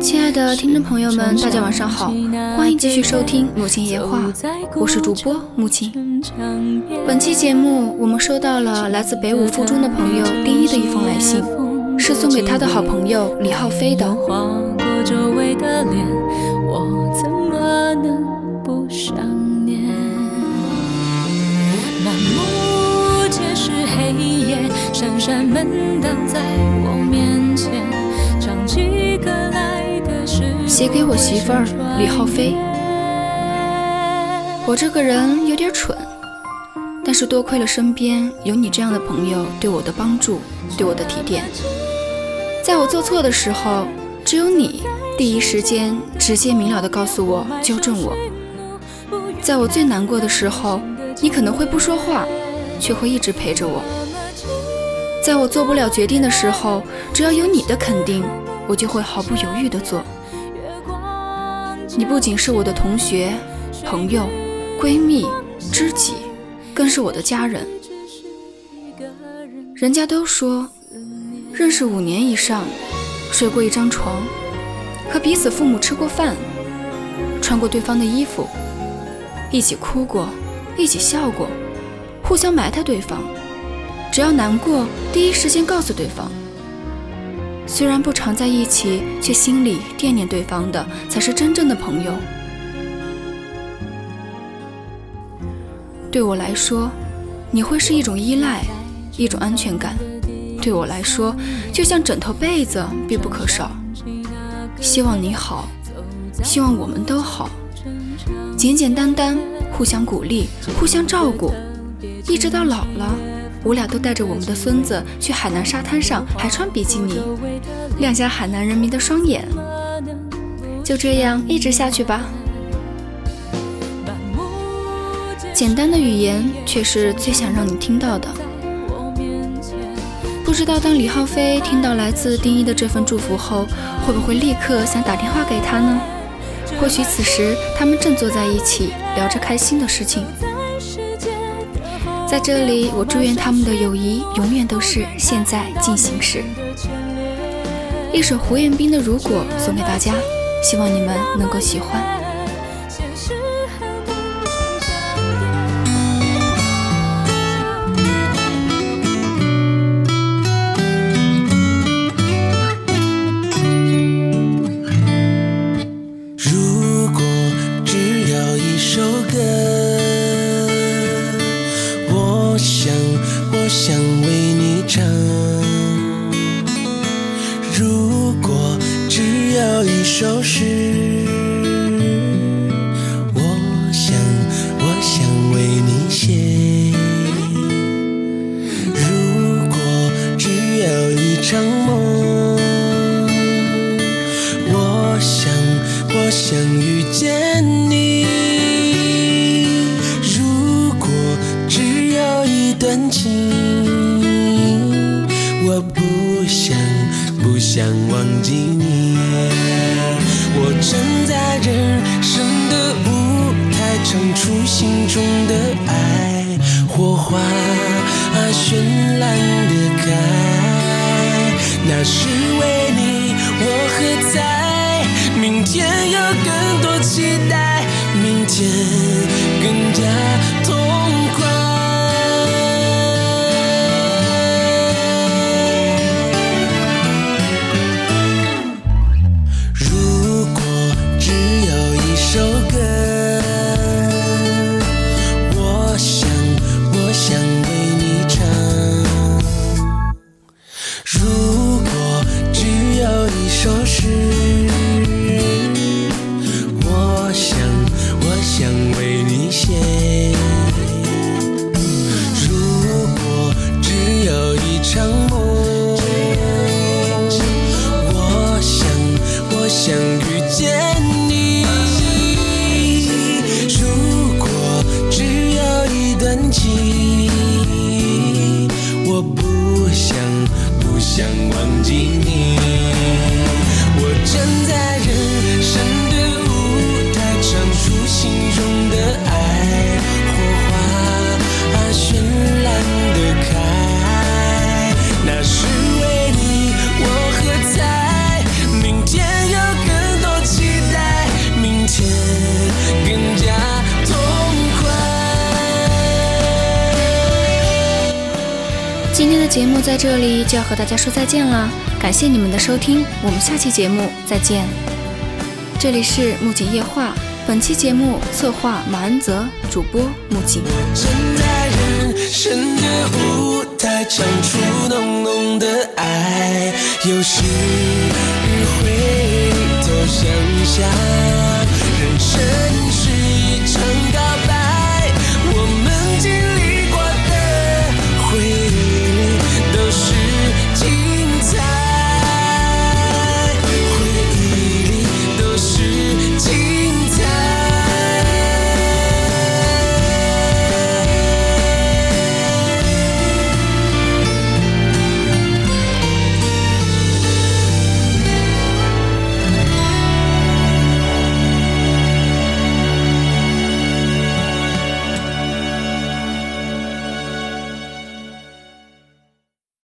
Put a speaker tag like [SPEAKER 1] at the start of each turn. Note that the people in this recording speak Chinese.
[SPEAKER 1] 亲爱的听众朋友们，大家晚上好，欢迎继续收听《母亲夜话》，我是主播母亲。本期节目，我们收到了来自北五附中的朋友丁一的一封来信，是送给他的好朋友李浩飞的。
[SPEAKER 2] 闪闪门挡在我面前，唱起歌来的是
[SPEAKER 1] 写给我媳妇儿李浩飞。我这个人有点蠢，但是多亏了身边有你这样的朋友对我的帮助，对我的提点。在我做错的时候，只有你第一时间直接明了的告诉我，纠正我。在我最难过的时候，你可能会不说话，却会一直陪着我。在我做不了决定的时候，只要有你的肯定，我就会毫不犹豫地做。你不仅是我的同学、朋友、闺蜜、知己，更是我的家人。人家都说，认识五年以上，睡过一张床，和彼此父母吃过饭，穿过对方的衣服，一起哭过，一起笑过，互相埋汰对方。只要难过，第一时间告诉对方。虽然不常在一起，却心里惦念对方的，才是真正的朋友。对我来说，你会是一种依赖，一种安全感。对我来说，就像枕头被子，必不可少。希望你好，希望我们都好，简简单单，互相鼓励，互相照顾，一直到老了。我俩都带着我们的孙子去海南沙滩上，还穿比基尼，亮瞎海南人民的双眼。就这样一直下去吧。简单的语言却是最想让你听到的。不知道当李浩飞听到来自丁一的这份祝福后，会不会立刻想打电话给他呢？或许此时他们正坐在一起聊着开心的事情。在这里，我祝愿他们的友谊永远都是现在进行时。一首胡彦斌的《如果》送给大家，希望你们能够喜欢。
[SPEAKER 3] 想，我想为你唱。如果只要一首诗。我不想不想忘记你，我站在人生的舞台，唱出心中的爱，火花啊绚烂的开，那是为你，我喝彩，明天有更多期待，明天。情，我不想不想忘记你，我站在人生的舞台，唱出心中。
[SPEAKER 1] 今天的节目在这里就要和大家说再见了，感谢你们的收听，我们下期节目再见。这里是木槿夜话，本期节目策划马恩泽，主播木槿。
[SPEAKER 3] 站在人生的舞台，唱出浓浓的爱，有时